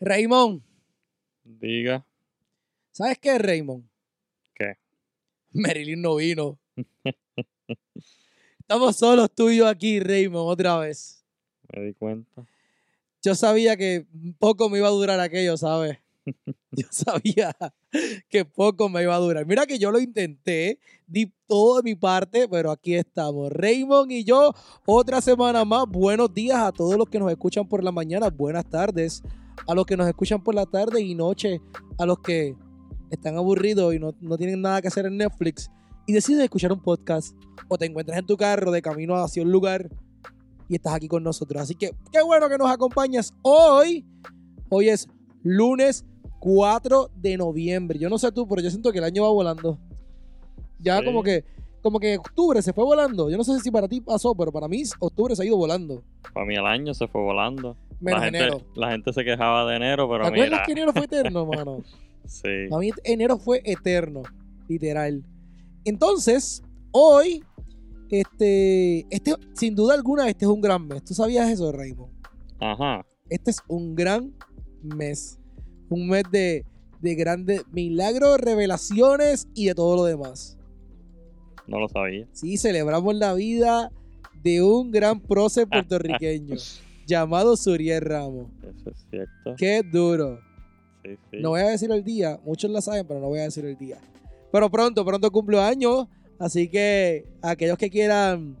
Raymond, Diga. ¿sabes qué, Raymond? ¿Qué? Marilyn no vino. Estamos solos tú y yo aquí, Raymond, otra vez. Me di cuenta. Yo sabía que poco me iba a durar aquello, ¿sabes? Yo sabía que poco me iba a durar. Mira que yo lo intenté, di todo de mi parte, pero aquí estamos. Raymond y yo, otra semana más. Buenos días a todos los que nos escuchan por la mañana. Buenas tardes a los que nos escuchan por la tarde y noche. A los que están aburridos y no, no tienen nada que hacer en Netflix y deciden escuchar un podcast. O te encuentras en tu carro de camino hacia un lugar y estás aquí con nosotros. Así que qué bueno que nos acompañas hoy. Hoy es lunes 4 de noviembre. Yo no sé tú, pero yo siento que el año va volando. Ya Sí. como que como que octubre se fue volando. Yo no sé si para ti pasó, pero para mí octubre se ha ido volando. Para mí el año se fue volando. Menos la, gente, enero. la gente se quejaba de enero, pero ¿Te acuerdas mira. que enero fue eterno, mano? Sí. Para mí enero fue eterno, literal. Entonces, hoy, este, este, sin duda alguna, este es un gran mes. ¿Tú sabías eso, Raymond? Ajá. Este es un gran mes. Un mes de, de grandes milagros, revelaciones y de todo lo demás. No lo sabía. Sí, celebramos la vida de un gran prócer puertorriqueño llamado Suriel Ramos. Eso es cierto. Qué duro. Sí, sí. No voy a decir el día, muchos la saben, pero no voy a decir el día. Pero pronto, pronto cumplo años, así que aquellos que quieran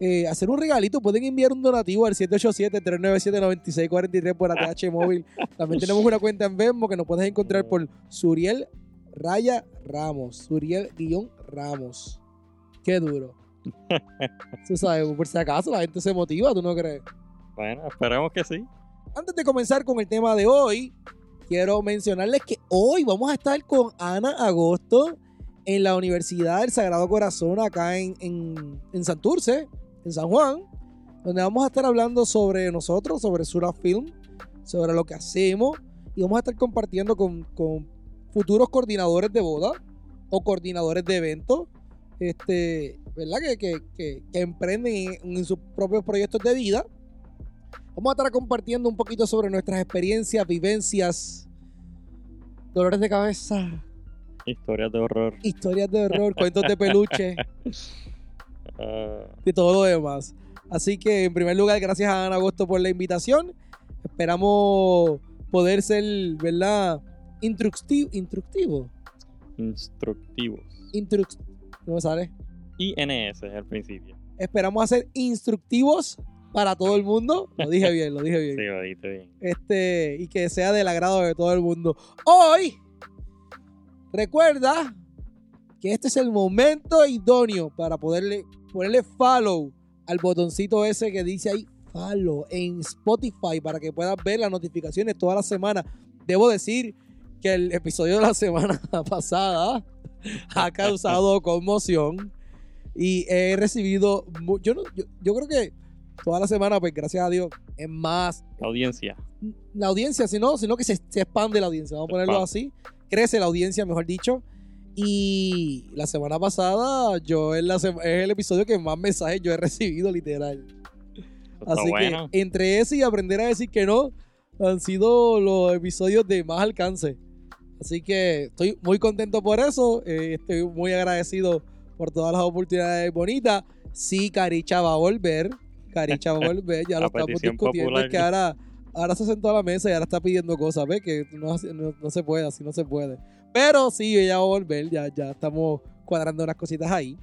eh, hacer un regalito pueden enviar un donativo al 787-397-9643 por ATH móvil. También tenemos una cuenta en Venmo que nos puedes encontrar por Suriel Raya Ramos, Suriel guion Ramos. Qué duro. Tú sabes, por si acaso la gente se motiva, ¿tú no crees? Bueno, esperemos que sí. Antes de comenzar con el tema de hoy, quiero mencionarles que hoy vamos a estar con Ana Agosto en la Universidad del Sagrado Corazón acá en, en, en Santurce, en San Juan, donde vamos a estar hablando sobre nosotros, sobre Sura Film, sobre lo que hacemos y vamos a estar compartiendo con, con futuros coordinadores de boda o coordinadores de eventos, este, ¿verdad? Que, que, que- que emprenden en- en sus propios proyectos de vida. Vamos a estar compartiendo un poquito sobre nuestras experiencias, vivencias, dolores de cabeza, Historias de horror. historias de horror, cuentos de peluche, de todo lo demás. Así que, en primer lugar, gracias a Ana Agosto por la invitación. Esperamos poder ser, ¿verdad? Instructivo. Instructivo. instructivos. Instrux- ¿No me sale? INS al principio. Esperamos hacer instructivos para todo el mundo. Lo dije bien, lo dije bien. Sí, lo dijiste bien. este, y que sea del agrado de todo el mundo. Hoy, recuerda que este es el momento idóneo para poderle ponerle follow al botoncito ese que dice ahí follow en Spotify para que puedas ver las notificaciones toda la semana. Debo decir que el episodio de la semana pasada ha causado conmoción y he recibido, yo, no, yo, yo creo que toda la semana, pues gracias a Dios, es más La audiencia. la audiencia, sino, sino que se, se expande la audiencia, vamos a ponerlo así. Crece la audiencia, mejor dicho. Y la semana pasada, yo es, la es el episodio que más mensajes yo he recibido, literal. Está Así bueno. que entre ese y aprender a decir que no, han sido los episodios de más alcance. Así que estoy muy contento por eso. eh, estoy muy agradecido por todas las oportunidades bonitas. Sí, Caricha va a volver. Caricha va a volver. Ya lo estamos discutiendo. popular. Es que ahora, ahora se sentó a la mesa y ahora está pidiendo cosas. ¿Ves? Que no, no- no se puede, así no se puede. Pero sí, ella va a volver. Ya, ya estamos cuadrando unas cositas ahí.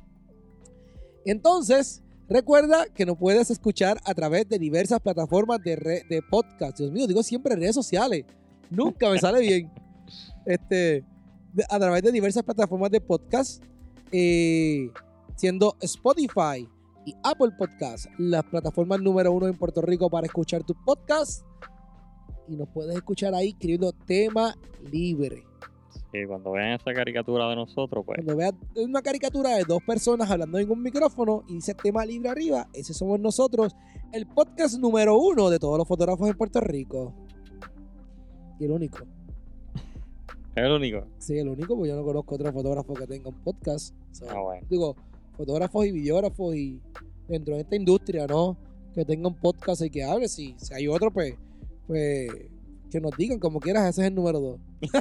Entonces, recuerda que nos puedes escuchar a través de diversas plataformas de, re- de podcast. Dios mío, digo siempre redes sociales. Nunca me sale bien. Este, a través de diversas plataformas de podcast, eh, siendo Spotify y Apple Podcast, las plataformas número uno en Puerto Rico para escuchar tus podcasts. Y nos puedes escuchar ahí escribiendo tema libre. Sí, cuando vean esta caricatura de nosotros, pues Cuando veas una caricatura de dos personas hablando en un micrófono y dice tema libre arriba, ese somos nosotros, el podcast número uno de todos los fotógrafos en Puerto Rico. Y el único. es el único. Sí, el único, porque yo no conozco otro fotógrafo que tenga un podcast. So, Ah, bueno. Digo, fotógrafos y videógrafos y dentro de esta industria, ¿no? Que tenga un podcast y que hable. Si, si hay otro, pues, pues que nos digan como quieras, ese es el número 2.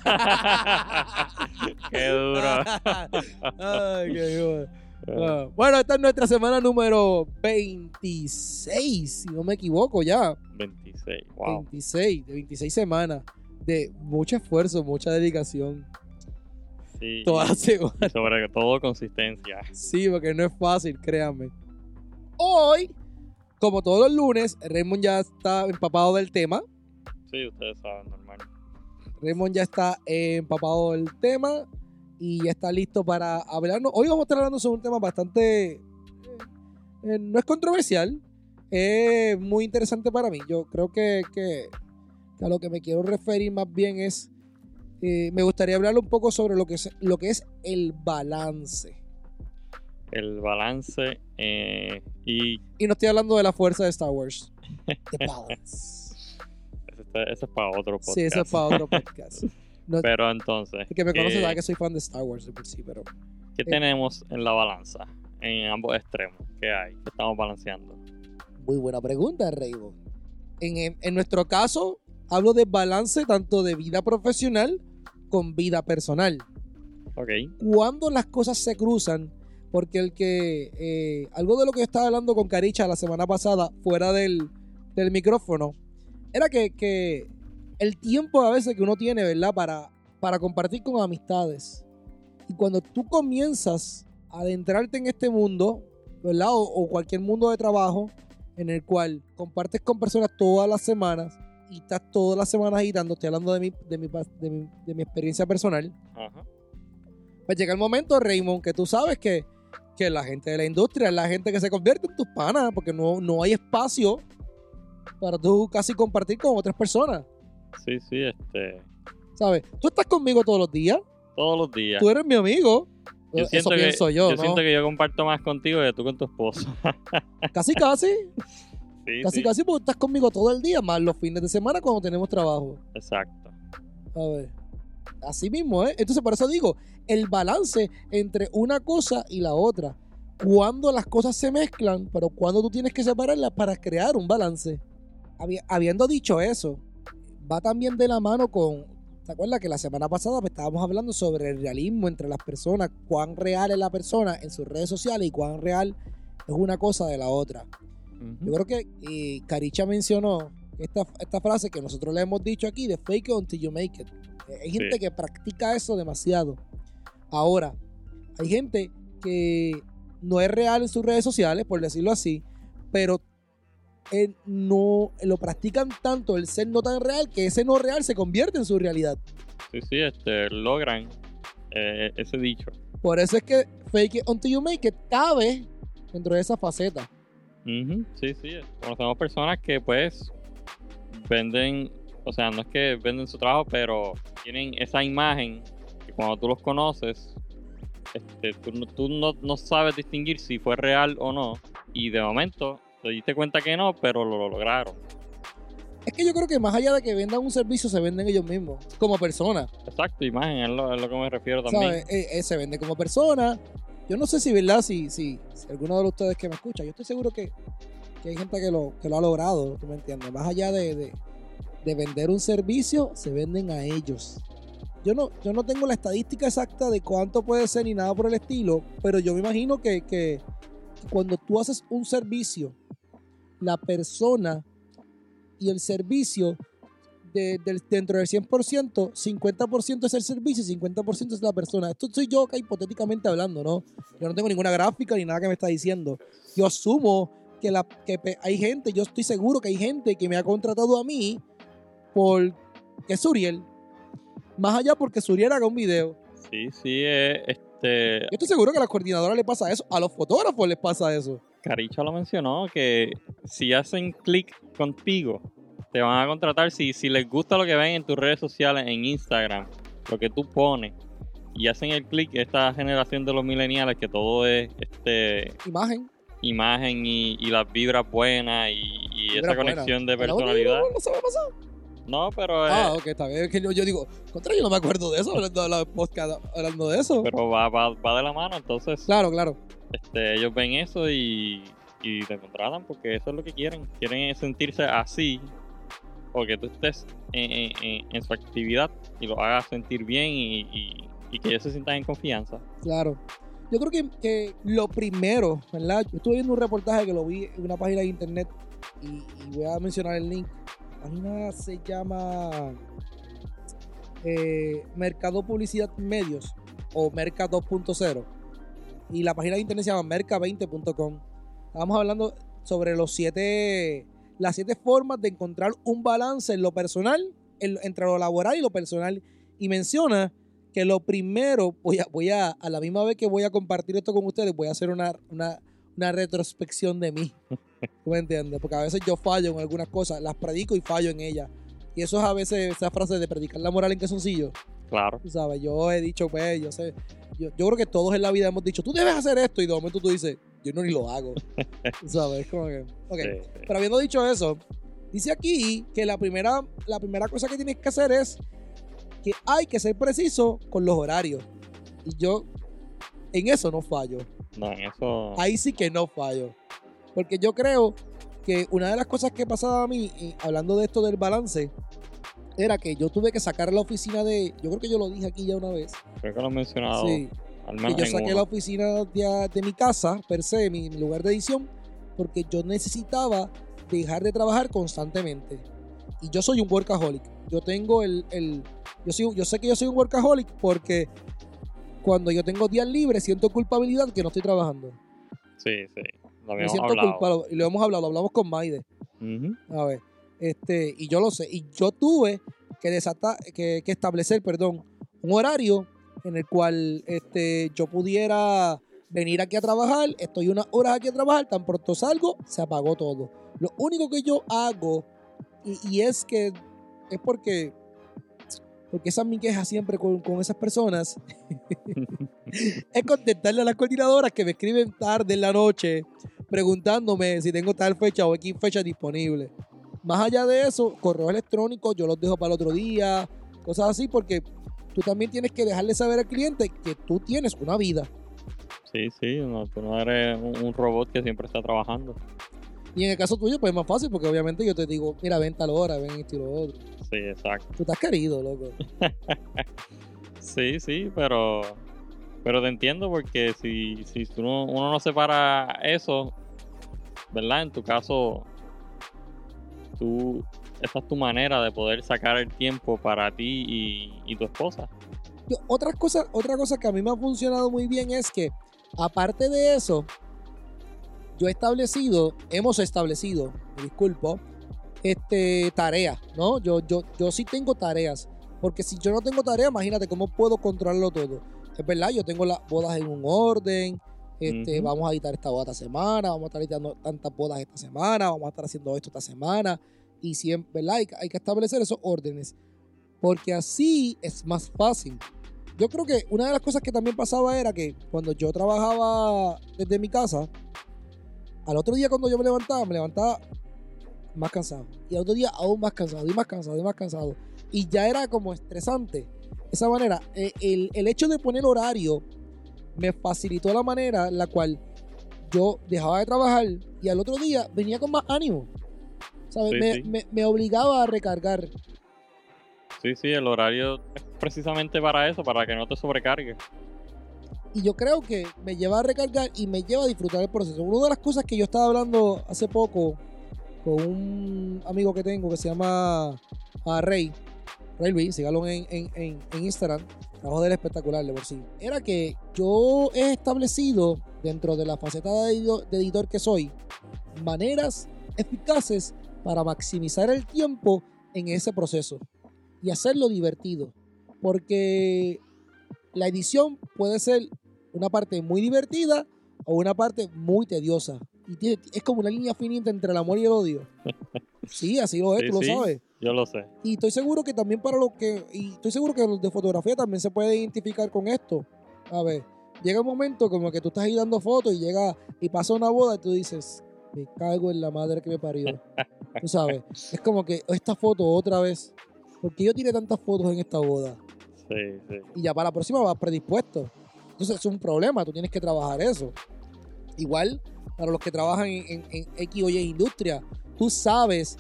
Qué duro. Ay, qué duro. Ah, Bueno, esta es nuestra semana número 26, si no me equivoco ya. 26. Wow. 26, de 26 semanas. De mucho esfuerzo, mucha dedicación. Sí. Sobre todo consistencia. Sí, porque no es fácil, créanme. Hoy, como todos los lunes, Raymond ya está empapado del tema. Sí, ustedes saben, normal. Raymond ya está empapado del tema y ya está listo para hablarnos. Hoy vamos a estar hablando sobre un tema bastante. eh, eh, no es controversial, es muy interesante para mí. Yo creo que, que- que a lo que me quiero referir más bien es. Eh, me gustaría hablar un poco sobre lo que es, lo que es el balance. El balance eh, y Y no estoy hablando de la fuerza de Star Wars. The balance. ese es para otro podcast. Sí, eso es para otro podcast. No, Pero entonces, el que me conoce ¿qué, sabe que soy fan de Star Wars de por sí, pero. qué tenemos en la balanza? En ambos extremos. ¿Qué hay? ¿Qué estamos balanceando? Muy buena pregunta, Raymond. En, en- en nuestro caso, hablo de balance tanto de vida profesional con vida personal. Ok. Cuando las cosas se cruzan, porque el que. eh, algo de lo que yo estaba hablando con Caricha la semana pasada, fuera del, del micrófono, era que, que el tiempo a veces que uno tiene, ¿verdad? Para, para compartir con amistades. Y cuando tú comienzas a adentrarte en este mundo, ¿verdad? O, o cualquier mundo de trabajo en el cual compartes con personas todas las semanas y estás todas las semanas agitando, estoy hablando de mi, de mi, de mi, de mi experiencia personal, Ajá. pues llega el momento, Raymond, que tú sabes que, que la gente de la industria es la gente que se convierte en tus panas, porque no, no hay espacio para tú casi compartir con otras personas, Sí, sí, este. ¿sabes? Tú estás conmigo todos los días, Todos los días. tú eres mi amigo. Yo Eso siento, que, pienso yo, yo ¿no? siento que yo comparto más contigo que tú con tu esposo. Casi, casi, Sí, casi, sí. casi, porque estás conmigo todo el día, más los fines de semana cuando tenemos trabajo. Exacto. A ver. Así mismo, ¿eh? Entonces, por eso digo, el balance entre una cosa y la otra. Cuando las cosas se mezclan, pero cuando tú tienes que separarlas para crear un balance. Habi- habiendo dicho eso, va también de la mano con. ¿Te acuerdas que la semana pasada estábamos hablando sobre el realismo entre las personas? Cuán real es la persona en sus redes sociales y cuán real es una cosa de la otra. Ujú. Yo creo que eh, Caricha mencionó esta, esta frase que nosotros le hemos dicho aquí de fake it until you make it. Eh, Hay gente Sí. que practica eso demasiado. Ahora, hay gente que no es real en sus redes sociales, por decirlo así, pero eh, no lo practican tanto el ser no tan real que ese no real se convierte en su realidad. Sí, sí, este, logran eh, ese dicho. Por eso es que fake it until you make it cabe dentro de esa faceta. Ujú, Sí, sí. Conocemos personas que pues venden, o sea, no es que venden su trabajo, pero tienen esa imagen que cuando tú los conoces, este, tú, no- tú no, no sabes distinguir si fue real o no. Y de momento te diste cuenta que no, pero lo, lo lograron. Es que yo creo que más allá de que vendan un servicio, se venden ellos mismos, como personas. Exacto, imagen, es lo, es lo que me refiero también. Eh, eh, se vende como persona. Yo no sé si, ¿verdad? Si, si, alguno de ustedes que me escucha, yo estoy seguro que, que hay gente que lo, que lo ha logrado, ¿tú me entiendes? Más allá de, de- de vender un servicio, se venden a ellos. Yo no, yo no tengo la estadística exacta de cuánto puede ser ni nada por el estilo, pero yo me imagino que, que cuando tú haces un servicio, la persona y el servicio de- del- dentro del 100%, 50% es el servicio y 50% es la persona. Esto soy yo acá hipotéticamente hablando, ¿no? Yo no tengo ninguna gráfica ni nada que me está diciendo. Yo asumo que, la, que hay gente, yo estoy seguro que hay gente que me ha contratado a mí por que es Suriel. Más allá porque Suriel haga un video. Sí, sí, eh, este, Yo estoy seguro que a las coordinadoras le pasa eso, a los fotógrafos les pasa eso. Caricho lo mencionó, que si hacen clic contigo, te van a contratar. Si, si les gusta lo que ven en tus redes sociales, en Instagram, lo que tú pones, y hacen el clic, esta generación de los millennials, que todo es este Imagen. imagen y, y las vibras buenas y, esa conexión de personalidad. No, no se va a pasar. No, pero, eh, Ah, ok, está bien. Es que yo, yo digo, contra, yo no me acuerdo de eso, hablando de la podcast, hablando de eso. pero va, va, va de la mano, entonces Claro, claro. este, ellos ven eso y, y te contratan porque eso es lo que quieren. Quieren sentirse así o que tú estés en, su actividad y lo hagas sentir bien y, que ellos se sientan en confianza. Claro. Yo creo que, lo primero, ¿verdad? Yo estuve viendo un reportaje que lo vi en una página de internet y, y voy a mencionar el link. La página se llama eh, Mercado Publicidad Medios o Merca 2.0 y la página de internet se llama merca20.com. Estábamos hablando sobre los siete, las siete formas de encontrar un balance en lo personal, en- entre lo laboral y lo personal. Y menciona que lo primero, voy a, voy a, a la misma vez que voy a compartir esto con ustedes, voy a hacer una, una, una retrospección de mí. ¿Tú me entiendes? Porque a veces yo fallo en algunas cosas, las predico y fallo en ellas. Y eso es a veces esa frase de predicar la moral en calzoncillo. Claro. Tú sabes, yo he dicho, pues, yo sé, yo, yo creo que todos en la vida hemos dicho, tú debes hacer esto, y de momento tú dices, yo no ni lo hago. Sabes, es como que. Ok. Sí, sí. Pero habiendo dicho eso, dice aquí que la primera, la primera cosa que tienes que hacer es que hay que ser preciso con los horarios. Y yo en eso no fallo. No, en eso. Ahí sí que no fallo. Porque yo creo que una de las cosas que pasaba a mí, y hablando de esto del balance, era que yo tuve que sacar la oficina de. Yo creo que yo lo dije aquí ya una vez. Creo que lo he mencionado. Sí. Al Que yo saqué uno. la oficina de, de mi casa, per se, mi, mi lugar de edición, porque yo necesitaba dejar de trabajar constantemente. Y yo soy un workaholic. Yo tengo el. el- yo, soy, yo sé que yo soy un workaholic porque cuando yo tengo días libres siento culpabilidad que no estoy trabajando. Sí, sí. Lo Me siento hablado. culpable. Y lo hemos hablado, lo hablamos con Maide. A ver. Este, y yo lo sé. Y yo tuve que, desata- que, que establecer, perdón, un horario en el cual este, yo pudiera venir aquí a trabajar. Estoy unas horas aquí a trabajar. Tan pronto salgo, se apagó todo. Lo único que yo hago, y, y es que es porque, porque esa es mi queja siempre con, con esas personas, es contestarle a las coordinadoras que me escriben tarde en la noche preguntándome si tengo tal fecha o X fecha disponible. Más allá de eso, correo electrónico yo los dejo para el otro día, cosas así, porque tú también tienes que dejarle saber al cliente que tú tienes una vida. Sí, sí. No, tú no eres un, un robot que siempre está trabajando. Y en el caso tuyo, pues es más fácil, porque obviamente yo te digo, mira, ven tal hora, ven esto y lo otro. Sí, exacto. Tú estás querido, loco. Sí, sí, pero. Pero te entiendo porque si, si tú no, uno no separa eso, ¿verdad? En tu caso, tú. Esa es tu manera de poder sacar el tiempo para ti y, y tu esposa. Yo- otra, cosa, otra cosa que a mí me ha funcionado muy bien es que, aparte de eso, yo he establecido, hemos establecido, me disculpo, este, tareas, ¿no? Yo, yo, yo sí tengo tareas, porque si yo no tengo tareas, imagínate cómo puedo controlarlo todo. Es verdad, yo tengo las bodas en un orden, este, vamos a editar esta boda esta semana, vamos a estar editando tantas bodas esta semana, vamos a estar haciendo esto esta semana, y siempre, ¿verdad? Hay, hay que establecer esos órdenes, porque así es más fácil. Yo creo que una de las cosas que también pasaba era que cuando yo trabajaba desde mi casa, al otro día cuando yo me levantaba, me levantaba más cansado. Y al otro día aún más cansado, y más cansado, y más cansado. Y ya era como estresante. Esa manera, eh, el, el hecho de poner horario me facilitó la manera en la cual yo dejaba de trabajar y al otro día venía con más ánimo. ¿Sabes? Sí, me, sí. me- me obligaba a recargar. Sí, sí, el horario es precisamente para eso, para que no te sobrecargues. Y yo creo que me lleva a recargar y me lleva a disfrutar el proceso. Una de las cosas que yo estaba hablando hace poco con un amigo que tengo que se llama ah, Rey, Rey Luis, sígalo en, en, en, en Instagram, trabajo del espectacular de por sí. Era que yo he establecido dentro de la faceta de editor, de editor que soy maneras eficaces para maximizar el tiempo en ese proceso y hacerlo divertido. Porque la edición puede ser una parte muy divertida o una parte muy tediosa. Y tiene- es como una línea finita entre el amor y el odio. Sí, así lo es, Sí, tú lo sabes. Yo lo sé. Y estoy seguro que también para los que, y estoy seguro que los de fotografía también se puede identificar con esto. A ver, llega un momento como que tú estás ahí dando fotos y llega y pasa una boda y tú dices, me cago en la madre que me parió. Tú sabes, es como que esta foto otra vez. porque yo tiré tantas fotos en esta boda? Sí, sí. y ya para la próxima vas predispuesto. Entonces es un problema, tú tienes que trabajar eso. Igual para los que trabajan en, en- en X o Y industria, tú sabes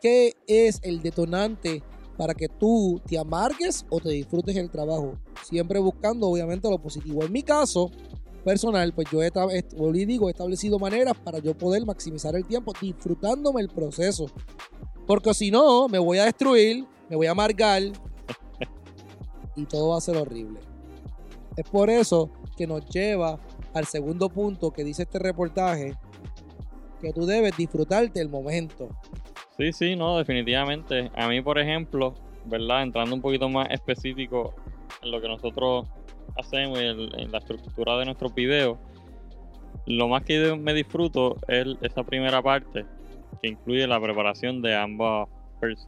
¿Qué es el detonante para que tú te amargues o te disfrutes el trabajo? Siempre buscando, obviamente, lo positivo. En mi caso personal, pues yo he, digo, he establecido maneras para yo poder maximizar el tiempo disfrutándome el proceso. Porque si no, me voy a destruir, me voy a amargar y todo va a ser horrible. Es por eso que nos lleva al segundo punto que dice este reportaje, que tú debes disfrutarte el momento. Sí, sí, no, definitivamente. A mí, por ejemplo, ¿verdad? Entrando un poquito más específico en lo que nosotros hacemos y en, la estructura de nuestros videos, lo más que yo me disfruto es esa primera parte que incluye la preparación de ambas,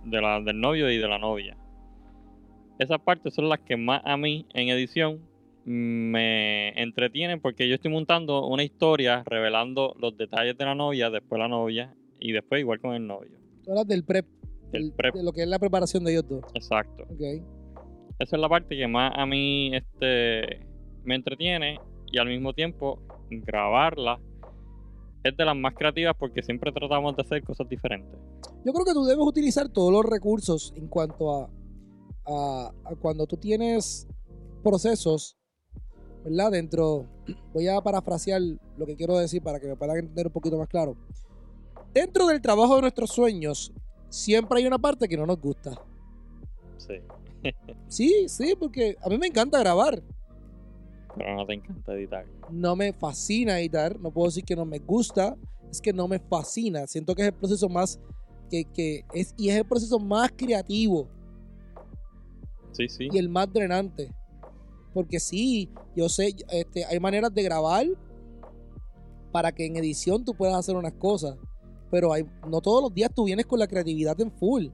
de la, del novio y de la novia. Esas partes son las que más a mí en edición me entretienen porque yo estoy montando una historia revelando los detalles de la novia, después la novia y después igual con el novio. Tú hablas del prep, El del- prep. de lo que es la preparación de ellos dos. Exacto. Ok. Esa es la parte que más a mí este, me entretiene y al mismo tiempo grabarla es de las más creativas porque siempre tratamos de hacer cosas diferentes. Yo creo que tú debes utilizar todos los recursos en cuanto a, a- a cuando tú tienes procesos, ¿verdad? Dentro, voy a parafrasear lo que quiero decir para que me puedan entender un poquito más claro. Dentro del trabajo de nuestros sueños, siempre hay una parte que no nos gusta. Sí. Sí, sí, porque a mí me encanta grabar. Pero no te encanta editar. No me fascina editar, no puedo decir que no me gusta, es que no me fascina. Siento que es el proceso más que, que es y es el proceso más creativo. Sí, sí. y el más drenante. Porque sí, yo sé, este, hay maneras de grabar para que en edición tú puedas hacer unas cosas. Pero hay, no todos los días tú vienes con la creatividad en full.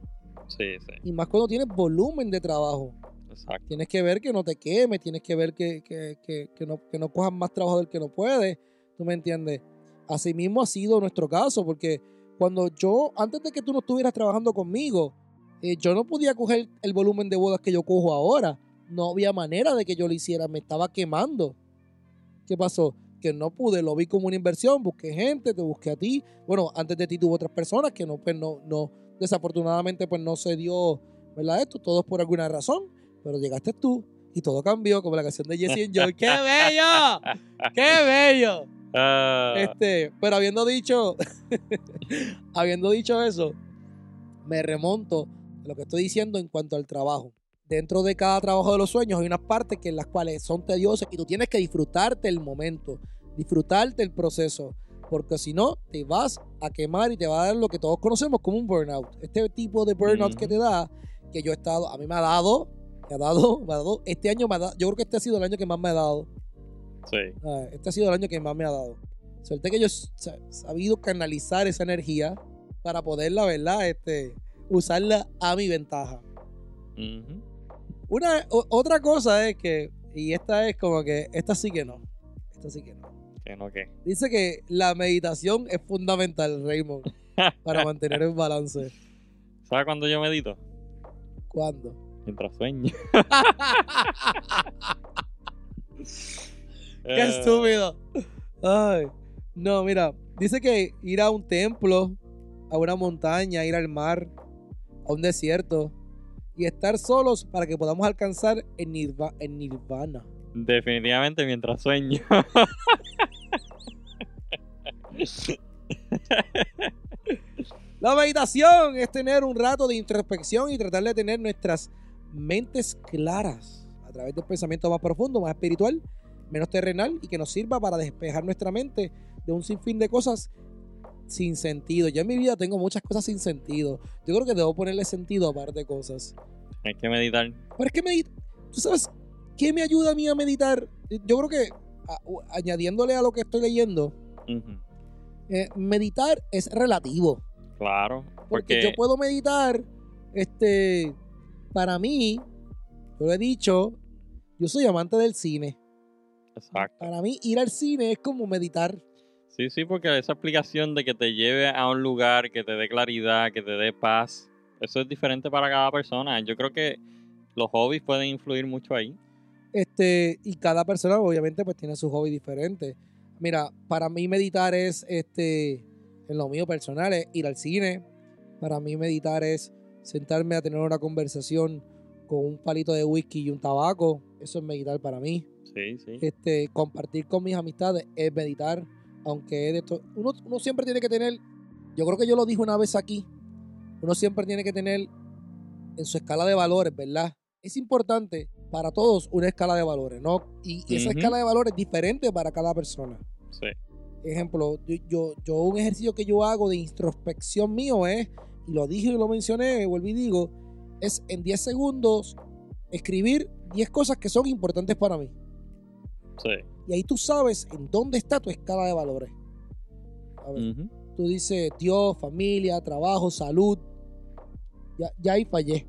Sí, sí. Y más cuando tienes volumen de trabajo. Exacto. Tienes que ver que no te queme, tienes que ver que, que, que, que no, que no cojas más trabajo del que no puedes. ¿Tú me entiendes? Así mismo ha sido nuestro caso, porque cuando yo, antes de que tú no estuvieras trabajando conmigo, eh, yo no podía coger el volumen de bodas que yo cojo ahora. No había manera de que yo lo hiciera, me estaba quemando. ¿Qué pasó? Que no pude, lo vi como una inversión, busqué gente, te busqué a ti. Bueno, antes de ti tuvo otras personas que no, pues no, no, desafortunadamente pues no se dio, ¿verdad? Esto, todo es por alguna razón, pero llegaste tú y todo cambió, como la canción de Jesse and Joy. ¡Qué bello! ¡Qué bello! Ah, Este, pero habiendo dicho, habiendo dicho eso, me remonto a lo que estoy diciendo en cuanto al trabajo. Dentro de cada trabajo de los sueños hay unas partes que en las cuales son tediosas y tú tienes que disfrutarte el momento, disfrutarte el proceso, porque si no te vas a quemar y te va a dar lo que todos conocemos como un burnout. Este tipo de burnout que te da, que yo he estado, a mí me ha dado, me ha dado, me ha dado, este año me ha dado, yo creo que este ha sido el año que más me ha dado. sí. Ah, Este ha sido el año que más me ha dado. Suerte que yo he sa- sabido canalizar esa energía para poderla, ¿verdad? Este, usarla a mi ventaja. Una, o- otra cosa es que, y esta es como que, esta sí que no. Esta sí que no. Que no, que. Dice que la meditación es fundamental, Raymond, para mantener el balance. ¿Sabes cuándo yo medito? ¿Cuándo? Mientras sueño. ¡Qué Eh, estúpido! Ay. No, mira, dice que ir a un templo, a una montaña, ir al mar, a un desierto y estar solos para que podamos alcanzar el, nirva- el nirvana. Definitivamente mientras sueño. La meditación es tener un rato de introspección y tratar de tener nuestras mentes claras a través del pensamiento más profundo, más espiritual, menos terrenal y que nos sirva para despejar nuestra mente de un sinfín de cosas sin sentido. Yo en mi vida tengo muchas cosas sin sentido. Yo creo que debo ponerle sentido a par de cosas. Hay que meditar. Pero es que medit ¿Tú sabes qué me ayuda a mí a meditar? Yo creo que a- añadiéndole a lo que estoy leyendo, eh, meditar es relativo. Claro. Porque Porque, yo puedo meditar, este, para mí, yo lo he dicho, yo soy amante del cine. Exacto. Para mí ir al cine es como meditar. Sí, sí, porque esa aplicación de que te lleve a un lugar, que te dé claridad, que te dé paz, eso es diferente para cada persona. Yo creo que los hobbies pueden influir mucho ahí. Este, y cada persona obviamente pues tiene su hobby diferente. Mira, para mí meditar es, este, en lo mío personal, es ir al cine. Para mí meditar es sentarme a tener una conversación con un palito de whisky y un tabaco. Eso es meditar para mí. Sí, sí. Este, compartir con mis amistades es meditar. Aunque es de esto, uno, uno siempre tiene que tener, yo creo que yo lo dije una vez aquí, uno siempre tiene que tener en su escala de valores, ¿verdad? Es importante para todos una escala de valores, ¿no? Y, y esa escala de valores es diferente para cada persona. Sí. Ejemplo, yo, yo, yo un ejercicio que yo hago de introspección mío es, y lo dije y lo mencioné, vuelvo y digo, es en 10 segundos escribir 10 cosas que son importantes para mí. Sí. Y ahí tú sabes en dónde está tu escala de valores. A ver. Tú dices Dios, familia, trabajo, salud. Ya, ya ahí fallé.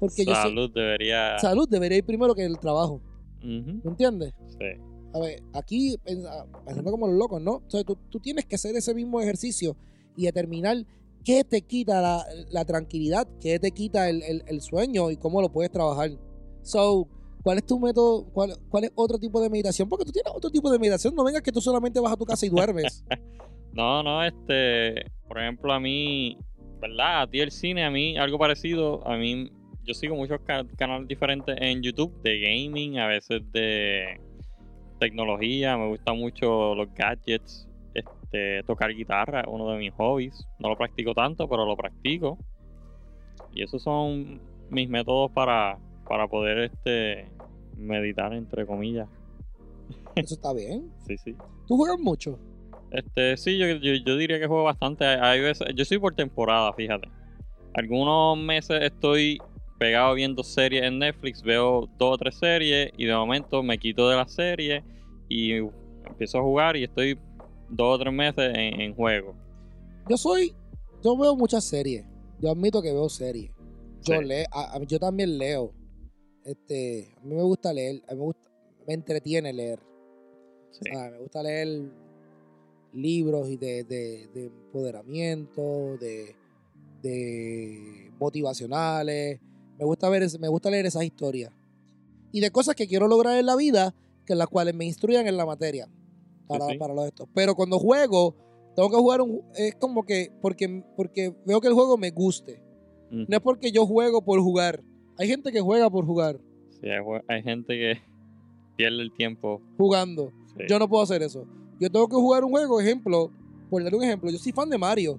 Porque yo Salud debería. salud debería ir primero que el trabajo. ¿Me entiendes? Sí. A ver, aquí pensa- pensando como los locos, ¿no? O sea, tú, tú tienes que hacer ese mismo ejercicio y determinar qué te quita la, la tranquilidad, qué te quita el, el- el sueño y cómo lo puedes trabajar. So, ¿cuál es tu método? ¿Cuál, cuál es otro tipo de meditación? Porque tú tienes otro tipo de meditación. No vengas que tú solamente vas a tu casa y duermes. No, no, este, por ejemplo, a mí, ¿verdad? A ti el cine, a mí algo parecido, a mí, yo sigo muchos ca- canales diferentes en YouTube de gaming, a veces de tecnología, me gustan mucho los gadgets, este, tocar guitarra, uno de mis hobbies, no lo practico tanto, pero lo practico. Y esos son mis métodos para, para poder, este, meditar, entre comillas. Eso está bien. Sí, sí. ¿Tú juegas mucho? Este, sí, yo, yo, yo diría que juego bastante. Hay veces, yo soy por temporada, fíjate. Algunos meses estoy pegado viendo series en Netflix, veo dos o tres series y de momento me quito de la serie y empiezo a jugar y estoy dos o tres meses en, en juego. Yo soy. Yo veo muchas series. Yo admito que veo series. Yo, Sí. le- a- a- yo también leo. Este, a mí me gusta leer. A mí me, gusta, me entretiene leer. Sí. Ah, me gusta leer libros y de, de- de empoderamiento, de, de motivacionales. Me gusta ver, me gusta leer esas historias. Y de cosas que quiero lograr en la vida, que las cuales me instruyan en la materia. Para, Sí, sí. para los estos. Pero cuando juego, tengo que jugar un es como que porque, porque veo que el juego me guste. Ujú. No es porque yo juego por jugar. Hay gente que juega por jugar, Sí, hay, hay gente que pierde el tiempo. jugando. Sí. Yo no puedo hacer eso. Yo tengo que jugar un juego, ejemplo, por dar un ejemplo, yo soy fan de Mario.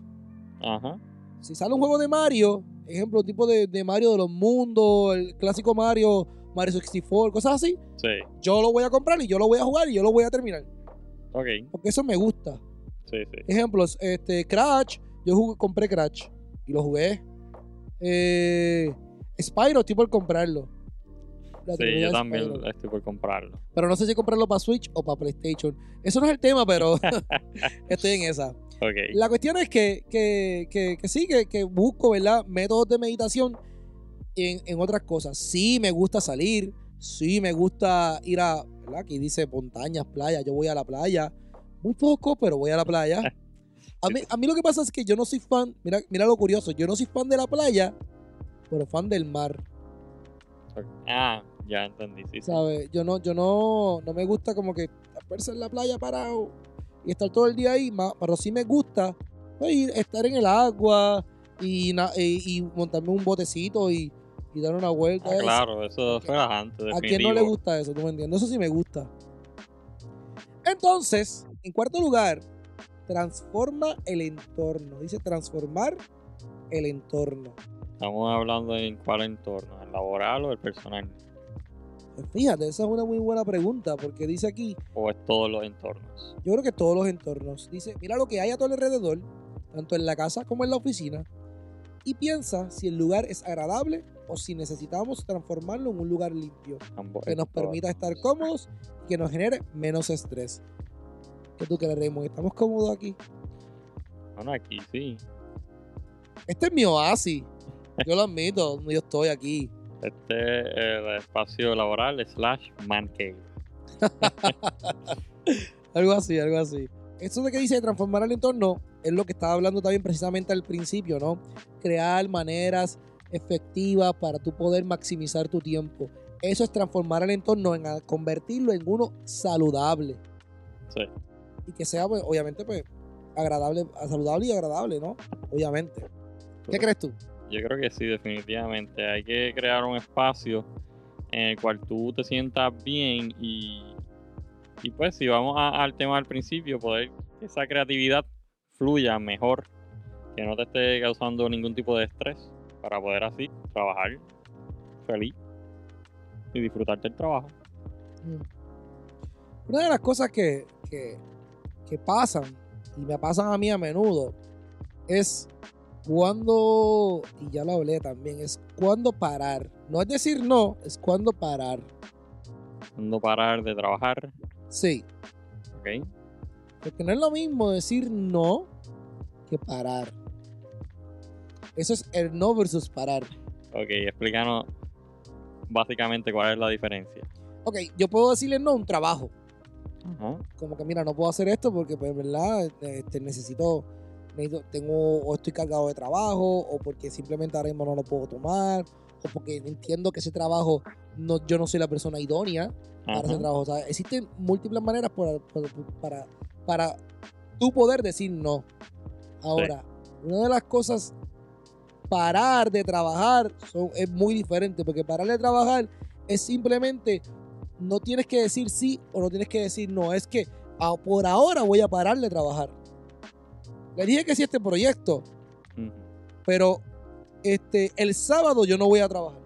Ajá. Si sale un juego de Mario, ejemplo, tipo de, de Mario de los mundos, el clásico Mario, Mario 64, cosas así, Sí. yo lo voy a comprar y yo lo voy a jugar y yo lo voy a terminar. Ok. Porque eso me gusta. Sí, sí. Ejemplos, este, Crash, yo jugué- compré Crash y lo jugué. Eh, Spyro, estoy por comprarlo. La Sí, yo también Spyro. estoy por comprarlo. Pero no sé si comprarlo para Switch o para PlayStation. Eso no es el tema, pero estoy en esa. Ok. La cuestión es que, que, que, que sí, que, que busco, ¿verdad? Métodos de meditación en, en otras cosas. Sí me gusta salir, sí me gusta ir a, ¿verdad? Aquí dice montañas, playas, yo voy a la playa. Muy poco, pero voy a la playa. A mí, a mí lo que pasa es que yo no soy fan, mira, mira lo curioso, yo no soy fan de la playa, pero fan del mar. Ah, ya entendí. Sí. ¿sabes? Yo no, yo no, no me gusta como que verse en la playa parado y estar todo el día ahí, pero sí me gusta pues, ir- estar en el agua y, na- y, y montarme un botecito y, y dar una vuelta. Ah, Eso- claro, eso es relajante. ¿A quién no le gusta eso? ¿Tú me entiendes? Eso sí me gusta. Entonces, en cuarto lugar, transforma el entorno. Dice transformar el entorno. Estamos hablando en cuál entorno, el laboral o el personal, fíjate, esa es una muy buena pregunta porque dice aquí, o es todos los entornos. yo creo que todos los entornos. Dice, mira lo que hay a tu alrededor, tanto en la casa como en la oficina, y piensa si el lugar es agradable o si necesitamos transformarlo en un lugar limpio. Ambos que nos permita estar cómodos y que nos genere menos estrés. ¿Qué tú crees, Raymond? ¿Estamos cómodos aquí? Bueno, aquí sí. Este es mi oasis. Yo lo admito, yo estoy aquí. Este es el espacio laboral slash man cave. Algo así, algo así. Esto de que dice transformar el entorno es lo que estaba hablando también precisamente al principio, ¿no? Crear maneras efectivas para tú poder maximizar tu tiempo. Eso es transformar el entorno en a- convertirlo en uno saludable. Sí. y que sea, pues, obviamente, pues, agradable, saludable y agradable, ¿no? Obviamente. ¿Qué crees tú? Yo creo que sí, definitivamente. Hay que crear un espacio en el cual tú te sientas bien y, y pues si vamos al tema al principio, poder que esa creatividad fluya mejor, que no te esté causando ningún tipo de estrés para poder así trabajar feliz y disfrutar del trabajo. Una de las cosas que, que pasan, y me pasan a mí a menudo, es cuando, y ya lo hablé también, es cuando parar. No es decir no, es cuando parar. No parar de trabajar, Sí, ¿ok? porque no es lo mismo decir no que parar. Eso es el no versus parar. Ok, explícanos básicamente cuál es la diferencia. Ok, yo puedo decirle no a un trabajo. Como que mira, no puedo hacer esto porque pues verdad, este, necesito- tengo o estoy cargado de trabajo o porque simplemente ahora mismo no lo puedo tomar o porque entiendo que ese trabajo no, yo no soy la persona idónea para ese trabajo. O sea, existen múltiples maneras para, para, para, tú poder decir no. Ahora, una de las cosas, parar de trabajar son- es muy diferente porque parar de trabajar es simplemente no tienes que decir sí o no tienes que decir no. Es que ah, por ahora voy a parar de trabajar. Le dije que sí a este proyecto, pero este, el sábado yo no voy a trabajar.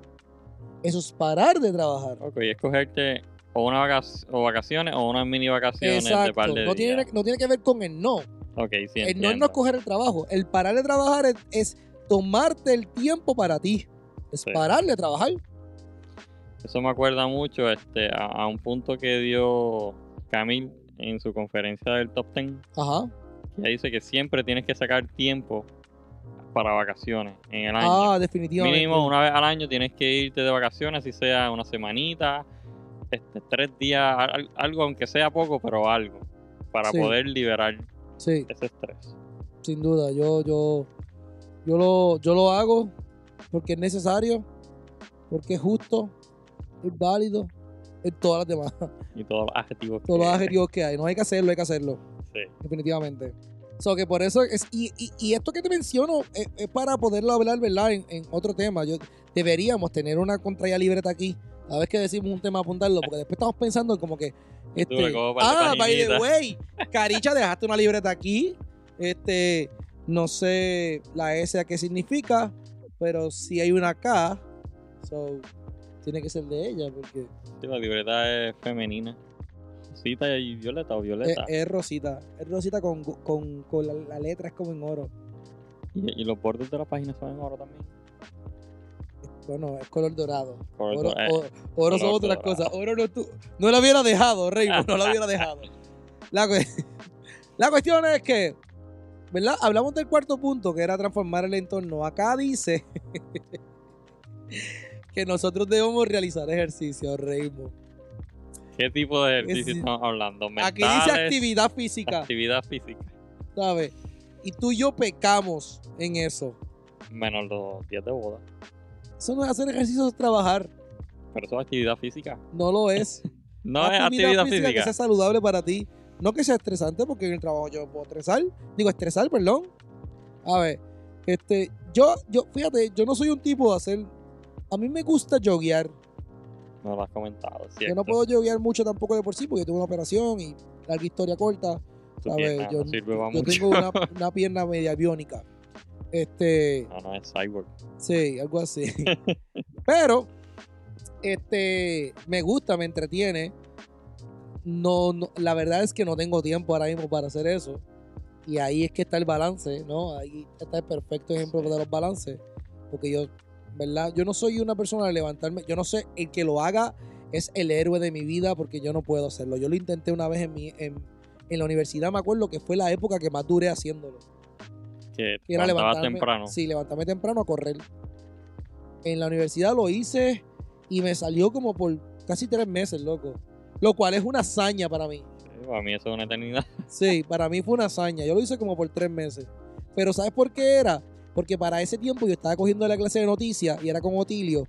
Eso es parar de trabajar. Ok, escogerte o una vacac- o vacaciones o unas mini vacaciones de Exacto. par de No tiene, días. no tiene que ver con el no. Ok, sí el no es no escoger el trabajo. El parar de trabajar es, es tomarte el tiempo para ti. Es Sí. parar de trabajar. Eso me acuerda mucho este, a, a un punto que dio Camil en su conferencia del Top Ten. Ajá. Que dice que siempre tienes que sacar tiempo para vacaciones en el año. Ah, definitivamente. Mínimo una vez al año tienes que irte de vacaciones, así sea una semanita, este, tres días, al- algo aunque sea poco, pero algo, para Sí. poder liberar Sí, ese estrés. sin duda. Yo, yo, yo lo, yo lo hago porque es necesario, porque es justo, es válido, es todas las demás. Y todos los adjetivos Todos los que- adjetivos que hay. No hay que hacerlo, hay que hacerlo. Sí. definitivamente. So que por eso es. Y, y- y esto que te menciono es, es para poderlo hablar, ¿verdad? En, en otro tema. Yo, deberíamos tener una contraya libreta aquí. A ver que decimos un tema apuntarlo, porque después estamos pensando como que. Este, como ah, by the way, Caricha, dejaste una libreta aquí. Este, no sé la S a qué significa, pero si hay una K, so, tiene que ser de ella, porque Sí, la libreta es femenina. Rosita y violeta o es, violeta. es rosita. Es rosita con, con, con la, la letra es como en oro. Y, y los bordes de la página son en oro también. Bueno, es color dorado. Color oro do- oro- oro son otras cosas. Oro no, tú, no lo hubiera dejado, Raymond, no lo hubiera dejado. La, cu- la cuestión es que, ¿verdad? Hablamos del cuarto punto, que era transformar el entorno. Acá dice que nosotros debemos realizar ejercicio, Raymond. ¿Qué tipo de ejercicio Es- estamos hablando? Aquí dice actividad física, Actividad física. ¿sabes? Y tú y yo pecamos en eso. Menos los días de boda. Eso no es hacer ejercicio, es trabajar. Pero eso es actividad física. No lo es. No es actividad física. que sea saludable para ti. No que sea estresante, porque en el trabajo yo puedo estresar. Digo, estresar, perdón. A ver, este, yo, yo, fíjate, yo no soy un tipo de hacer. A mí me gusta joguear. No lo has comentado, Yo ¿cierto? no puedo joguear mucho tampoco de por sí, porque yo tuve una operación y larga historia corta. Pierna Yo, no sirve para yo mucho. tengo una, una pierna media biónica. Este. No, no, es cyborg. Sí, algo así. Pero, este, me gusta, me entretiene. No, no, la verdad es que no tengo tiempo ahora mismo para hacer eso. Y ahí es que está el balance, ¿no? Ahí está el perfecto ejemplo de los balances. Porque yo, ¿verdad? Yo no soy una persona de levantarme. Yo no sé, el que lo haga es el héroe de mi vida porque yo no puedo hacerlo. Yo lo intenté una vez en, mi, en, en la universidad, me acuerdo que fue la época que más duré haciéndolo Que que era levantarme temprano. Sí, levantarme temprano a correr. En la universidad lo hice y me salió como por casi tres meses, loco. Lo cual es una hazaña para mí. Sí, Para mí eso es una eternidad. Sí, para mí fue una hazaña. Yo lo hice como por tres meses. Pero ¿sabes por qué era? Porque para ese tiempo yo estaba cogiendo la clase de noticias y era con Otilio.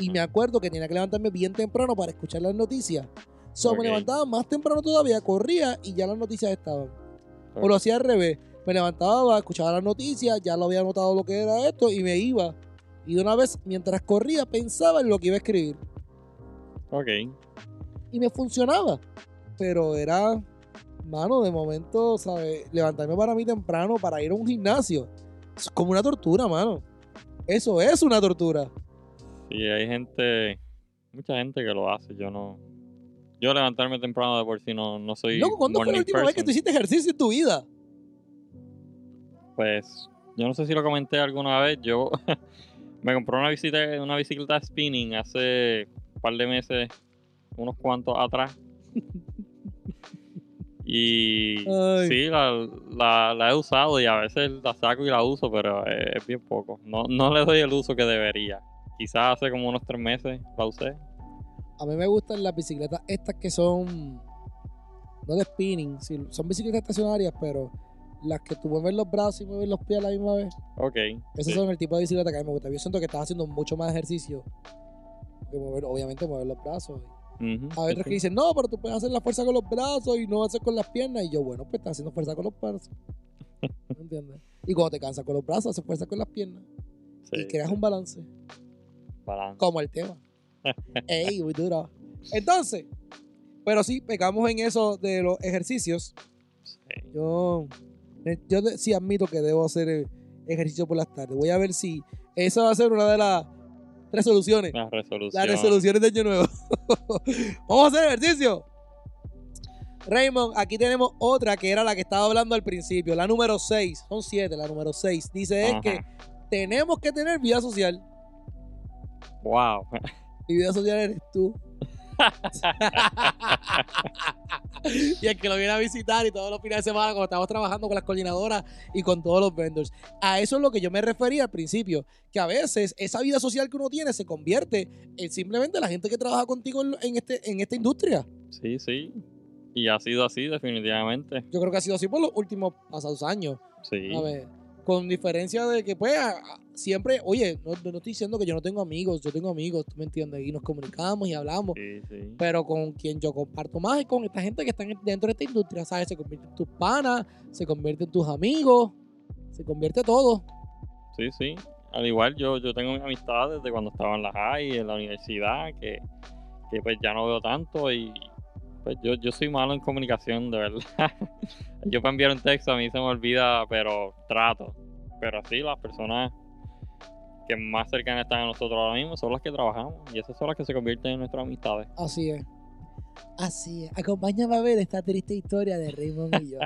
Y me acuerdo que tenía que levantarme bien temprano para escuchar las noticias. So, me levantaba más temprano todavía, corría y ya las noticias estaban. O lo hacía al revés. Me levantaba, escuchaba las noticias, ya lo había notado lo que era esto y me iba. Y de una vez, mientras corría, pensaba en lo que iba a escribir. Ok. Y me funcionaba. Pero era, mano, de momento, ¿sabes? Levantarme para mí temprano para ir a un gimnasio. Es como una tortura, mano. Eso es una tortura. Sí, hay gente, mucha gente que lo hace. Yo no. Yo levantarme temprano de por sí no, no soy. Loco, ¿cuándo fue la última vez que tú hiciste ejercicio en tu vida? Pues, yo no sé si lo comenté alguna vez. Yo me compré una, visita, una bicicleta spinning hace un par de meses, unos cuantos atrás. y Ay. sí, la, la- la he usado y a veces la saco y la uso, pero es, es bien poco. No, no le doy el uso que debería. Quizás hace como unos tres meses la usé. A mí me gustan las bicicletas estas que son. No de spinning, son bicicletas estacionarias, pero las que tú mueves los brazos y mueves los pies a la misma vez. Ok. Esas sí. son el tipo de bicicleta que a mí me gusta. Yo siento que estás haciendo mucho más ejercicio que mover, obviamente, mover los brazos. Ujú, A sí, otros que dicen, no, pero tú puedes hacer la fuerza con los brazos y no hacer con las piernas. Y yo, bueno, pues estás haciendo fuerza con los brazos. ¿Me entiendes? Y cuando te cansas con los brazos, haces fuerza con las piernas. Sí, y creas un balance. balance. como el tema. Ey, muy duro. Entonces, pero sí, pegamos en eso de los ejercicios. Sí. Yo, eh, yo sí admito que debo hacer eh, ejercicio por las tardes. Voy a ver si esa va a ser una de las resoluciones. La resolución. Las resoluciones de Año Nuevo. Vamos a hacer ejercicio. Raymond, aquí tenemos otra que era la que estaba hablando al principio, la número 6. Son 7, la número 6. Dice es que tenemos que tener vida social. Wow. Mi vida social eres tú. Y el que lo viene a visitar y todos los fines de semana cuando estamos trabajando con las coordinadoras y con todos los vendors. A eso es lo que yo me refería al principio, que a veces esa vida social que uno tiene se convierte en simplemente la gente que trabaja contigo en, este, en esta industria. Sí, sí. Y ha sido así, definitivamente. Yo creo que ha sido así por los últimos pasados años. Sí. A ver, con diferencia de que, pues, siempre, oye, no, no estoy diciendo que yo no tengo amigos, yo tengo amigos, tú me entiendes, y nos comunicamos y hablamos. Sí, sí. pero con quien yo comparto más es con esta gente que están dentro de esta industria, ¿sabes? Se convierte en tus panas, se convierte en tus amigos, se convierte todo. Sí, sí. Al igual yo, yo tengo mis amistades de cuando estaba en la high, en la universidad, que, que pues ya no veo tanto y pues yo, yo soy malo en comunicación, de verdad. yo para enviar un texto a mí se me olvida, pero trato. Pero sí, las personas que más cercanas están a nosotros ahora mismo son las que trabajamos y esas son las que se convierten en nuestras amistades. Así es. Así es. Acompáñame a ver esta triste historia de Raymond y yo.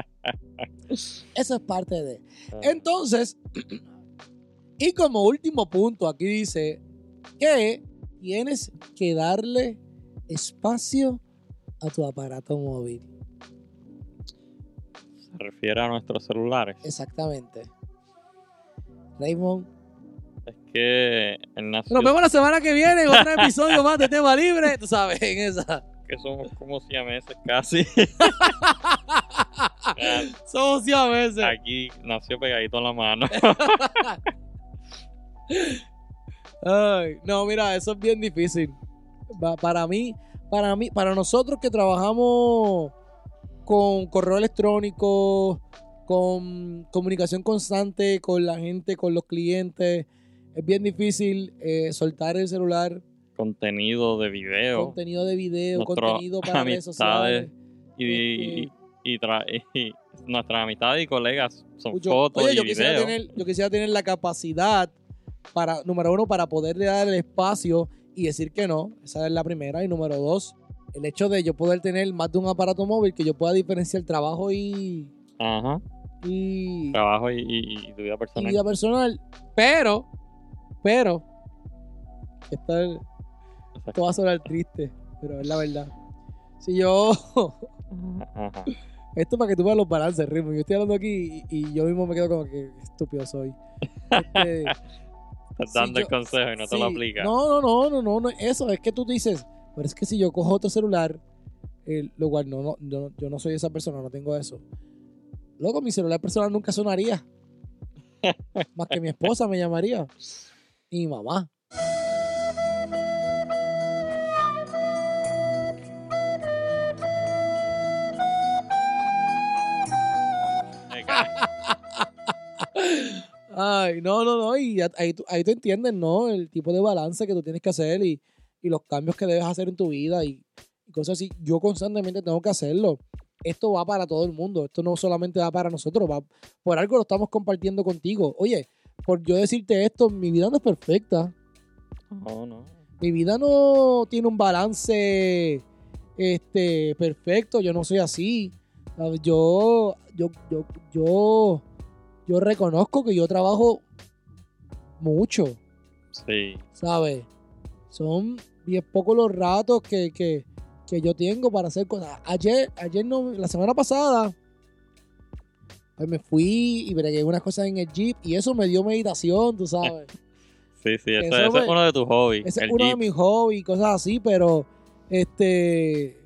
Eso es parte de. Entonces, y como último punto, aquí dice que tienes que darle espacio a tu aparato móvil. Se refiere a nuestros celulares. Exactamente. Raymond. Es que nació, Nos vemos la semana que viene en otro episodio más de Tema Libre. Tú sabes, en esa. que somos como siameses casi. Somos siameses. Aquí nació pegadito en la mano. Ay, no, mira, eso es bien difícil. Pa- Para mí, para mí, para nosotros que trabajamos con correo electrónico, con comunicación constante con la gente, con los clientes, es bien difícil eh, soltar el celular, Contenido de video contenido de video, Nuestro contenido para redes sociales. amistades. y, y, y tra- y nuestras amistades y colegas son fotos oye, y yo quisiera, videos. tener, yo quisiera tener la capacidad para, número uno, para poderle dar el espacio y decir que no. Esa es la primera. Y número dos, el hecho de yo poder tener más de un aparato móvil que yo pueda diferenciar trabajo y, Ajá. y, Trabajo y, y- y tu vida y personal. vida personal. Pero, pero, esto, es- esto va a sonar triste, pero es la verdad. Si yo, Ajá. esto para que tú veas los balances, ritmo. Yo estoy hablando aquí y, y yo mismo me quedo como que estúpido soy. Este, Estás si dando yo- el consejo y no te lo aplicas. No, no, no, no, no, eso es que tú dices, pero es que si yo cojo otro celular, eh, lo cual no, no, yo, yo no soy esa persona, no tengo eso. Luego mi celular personal nunca sonaría. Más que mi esposa me llamaría. Y mi mamá. Ay, no, no, no. Y ahí, tú- ahí tú entiendes, ¿no? El tipo de balance que tú tienes que hacer y, y los cambios que debes hacer en tu vida y, y cosas así. Yo constantemente tengo que hacerlo. Esto va para todo el mundo. Esto no solamente va para nosotros. Va, por algo lo estamos compartiendo contigo. Oye, por yo decirte esto, mi vida no es perfecta. No, no. Mi vida no tiene un balance este, perfecto. Yo no soy así. ¿Sabes? Yo, yo, yo, yo, yo reconozco que yo trabajo mucho, Sí. ¿sabes? Son bien pocos los ratos que, que, que yo tengo para hacer cosas. Ayer, ayer no, la semana pasada, pues me fui y bregué unas cosas en el Jeep y eso me dio meditación, tú sabes. Sí, sí, ese, Eso es uno de tus hobbies. Ese es uno de mis hobbies cosas así, pero este.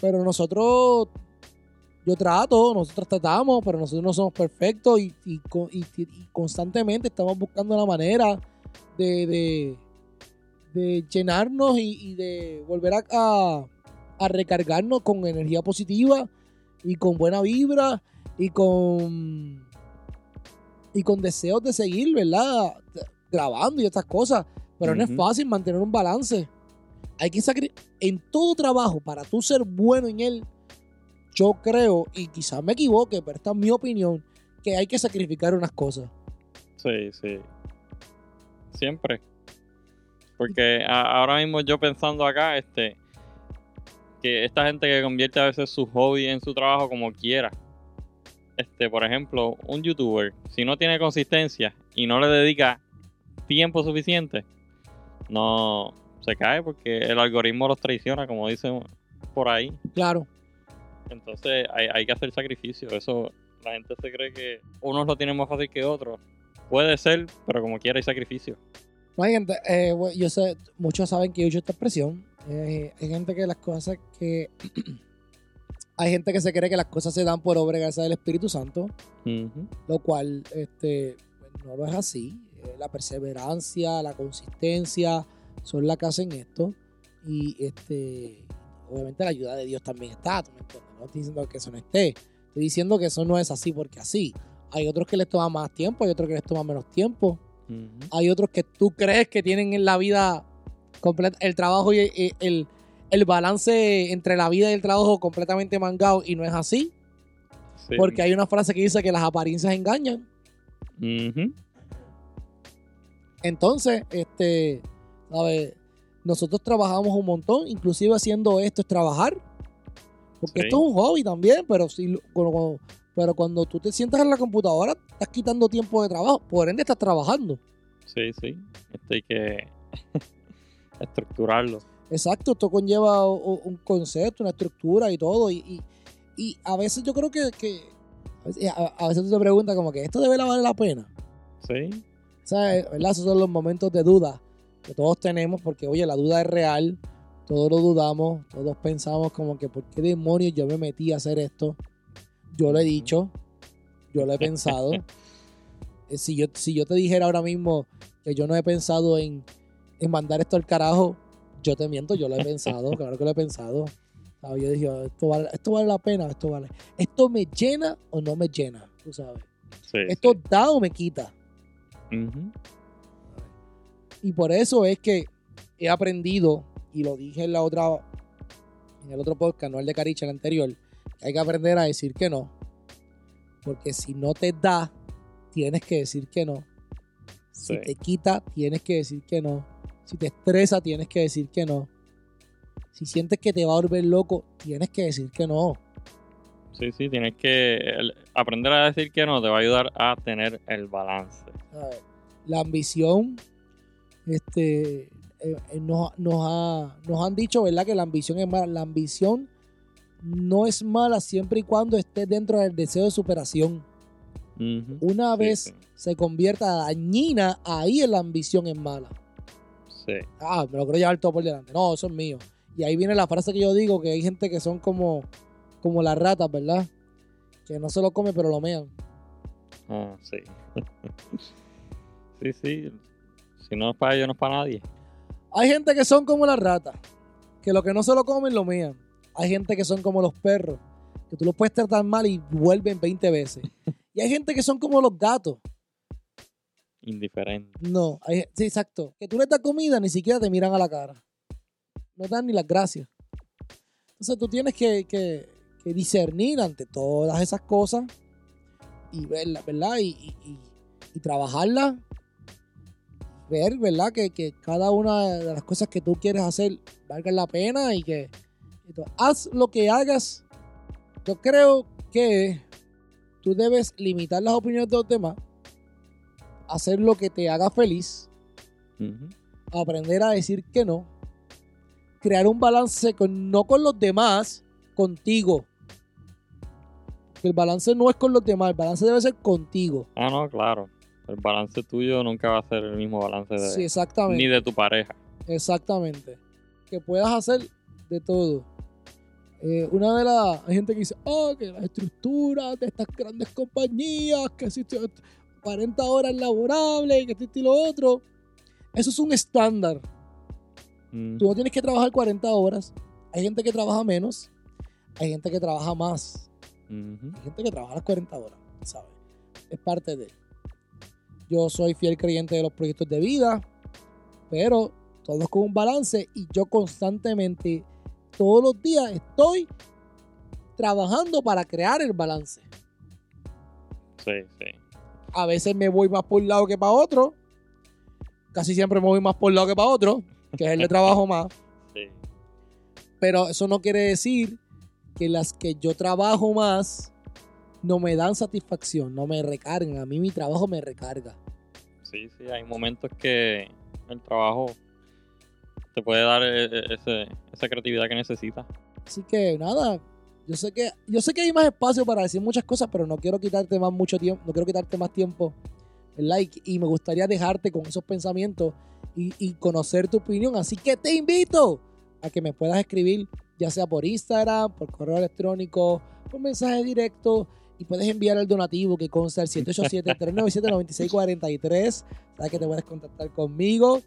Pero nosotros. Yo trato, nosotros tratamos, pero nosotros no somos perfectos y, y co- y- y constantemente estamos buscando la manera de, de, de llenarnos y, de volver a, a, a recargarnos con energía positiva y con buena vibra y con y con deseos de seguir, ¿verdad? Grabando y estas cosas. Pero no es fácil mantener un balance. Hay que sacrificar. En todo trabajo, para tú ser bueno en él, yo creo, y quizás me equivoque, pero esta es mi opinión, que hay que sacrificar unas cosas. Sí, sí. Siempre. Porque a- ahora mismo yo pensando acá, este, que esta gente que convierte a veces su hobby en su trabajo como quiera. Este, por ejemplo, un youtuber, si no tiene consistencia y no le dedica tiempo suficiente, no se cae porque el algoritmo los traiciona, como dicen por ahí. Claro. Entonces hay, hay que hacer sacrificio. Eso, la gente se cree que unos lo tienen más fácil que otros. Puede ser, pero como quiera hay sacrificio. No hay gente, eh, yo sé, muchos saben que yo uso esta expresión. Eh, hay gente que las cosas que. hay gente que se cree que las cosas se dan por obra gracias del Espíritu Santo. Lo cual este, no lo es así. Eh, La perseverancia, la consistencia son las que hacen esto. Y este, obviamente la ayuda de Dios también está. ¿tú me entiendes? No estoy diciendo que eso no esté. Estoy diciendo que eso no es así porque así. Hay otros que les toma más tiempo, hay otros que les toma menos tiempo. Hay otros que tú crees que tienen en la vida completa, el trabajo y y el, el balance entre la vida y el trabajo completamente mangado y no es así. Sí. Porque hay una frase que dice que las apariencias engañan. Entonces, este, ¿sabes? Nosotros trabajamos un montón, inclusive haciendo esto es trabajar. Porque Sí. esto es un hobby también, pero, si, cuando, pero cuando tú te sientas en la computadora, estás quitando tiempo de trabajo, por ende estás trabajando. Sí, sí. Esto hay que estructurarlo. Exacto, esto conlleva un concepto, una estructura y todo. Y, y- y a veces yo creo que, que a, veces, a- a veces tú te preguntas como que esto debe valer la pena. Sí. ¿Sabes? ¿Verdad? Esos son los momentos de duda que todos tenemos, porque oye, la duda es real, todos lo dudamos, todos pensamos como que ¿por qué demonios yo me metí a hacer esto? Yo lo he dicho, yo lo he pensado. Eh, si, yo, si yo te dijera ahora mismo que yo no he pensado en, en mandar esto al carajo, yo te miento, yo lo he pensado, claro que lo he pensado. ¿Sabes? Yo dije, esto vale, esto vale la pena, esto vale. ¿Esto me llena o no me llena? Tú sabes. Sí. ¿Esto da o me quita? Ujú. Y por eso es que he aprendido, y lo dije en la otra, en el otro podcast, no el de Caricha, el anterior, que hay que aprender a decir que no. Porque si no te da, tienes que decir que no. Si Sí. te quita, tienes que decir que no. Si te estresa, tienes que decir que no. Si sientes que te va a volver loco, tienes que decir que no. Sí, sí, tienes que aprender a decir que no te va a ayudar a tener el balance. ¿sabes? La ambición, este, eh, eh, nos, nos, ha- nos han dicho, ¿verdad? Que la ambición es mala. La ambición no es mala siempre y cuando esté dentro del deseo de superación. Una vez sí. se convierta dañina, ahí la ambición es mala. Sí. Ah, me lo quiero llevar todo por delante. No, eso es mío. Y ahí viene la frase que yo digo, que hay gente que son como, como las ratas, ¿verdad? Que no se lo come, pero lo mean. Ah, sí. sí, sí. Si no es para ellos, no es para nadie. Hay gente que son como las ratas, que lo que no se lo comen lo mían. Hay gente que son como los perros, que tú los puedes tratar mal y vuelven 20 veces. Y hay gente que son como los gatos, indiferente. No, hay- sí, exacto. Que tú les das comida, ni siquiera te miran a la cara. No te dan ni las gracias. Entonces tú tienes que, que- que discernir ante todas esas cosas y verlas, ¿verdad? Y, y, y- y trabajarlas. Ver, ¿verdad? Que, que cada una de las cosas que tú quieres hacer valga la pena y que haz lo que hagas. Yo creo que tú debes limitar las opiniones de los demás hacer lo que te haga feliz, aprender a decir que no, crear un balance con, no con los demás, contigo. El balance no es con los demás, el balance debe ser contigo. Ah, no, claro. El balance tuyo nunca va a ser el mismo balance de, Sí, exactamente. ni de tu pareja. Exactamente. Que puedas hacer de todo. Eh, una de las. Hay gente que dice, oh, que las estructuras de estas grandes compañías, que existe 40 horas laborables, que esto y lo otro. Eso es un estándar. Mm, Tú no tienes que trabajar 40 horas. Hay gente que trabaja menos. Hay gente que trabaja más. Hay gente que trabaja las 40 horas, ¿sabes? Es parte de. Yo soy fiel creyente de los proyectos de vida, pero todos con un balance y yo constantemente, todos los días, estoy trabajando para crear el balance. Sí, sí. A veces me voy más por un lado que para otro. Casi siempre me voy más por un lado que para otro, que es el de trabajo más. sí. Pero eso no quiere decir que las que yo trabajo más no me dan satisfacción, no me recargan. A mí mi trabajo me recarga. Sí, sí, hay momentos que el trabajo te puede dar e- e- ese- esa creatividad que necesitas. Así que nada, yo sé que yo sé que hay más espacio para decir muchas cosas, pero no quiero quitarte más mucho tiempo, no quiero quitarte más tiempo. ¿verdad? Y, y me gustaría dejarte con esos pensamientos y, y conocer tu opinión. Así que te invito a que me puedas escribir, ya sea por Instagram, por correo electrónico, por mensaje directo. Y puedes enviar el donativo que consta el 787-397-9643. Sabes que te puedes contactar conmigo.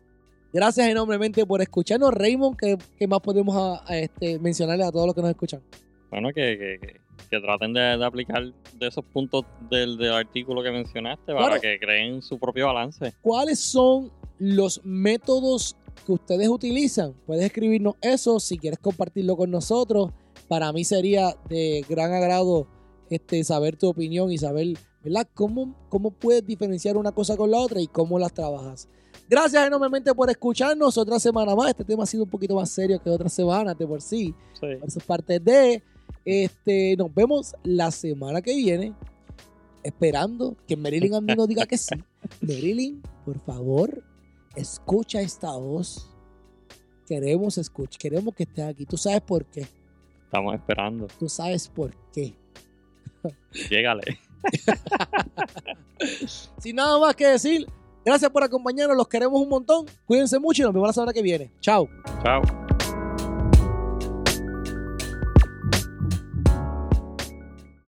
Gracias enormemente por escucharnos, Raymond. ¿Qué, qué más podemos a- a, este, mencionarle a todos los que nos escuchan? Bueno, que, que, que- que traten de, de aplicar de esos puntos del, del artículo que mencionaste para Claro. que creen su propio balance. ¿Cuáles son los métodos que ustedes utilizan? Puedes escribirnos eso si quieres compartirlo con nosotros. Para mí sería de gran agrado este, saber tu opinión y saber, ¿verdad? ¿Cómo, ¿Cómo puedes diferenciar una cosa con la otra y cómo las trabajas? Gracias enormemente por escucarnos otra semana más. Este tema ha sido un poquito más serio que otras semanas de por sí. Sí. Eso es parte de. Este, nos vemos la semana que viene. Esperando que Marilyn a mí nos diga que sí. Marilyn, por favor, escucha esta voz. Queremos escuchar, queremos que estés aquí. Tú sabes por qué. Estamos esperando. Tú sabes por qué. Llégale. Sin nada más que decir, gracias por acompañarnos. Los queremos un montón. Cuídense mucho y nos vemos la semana que viene. Chao. Chao.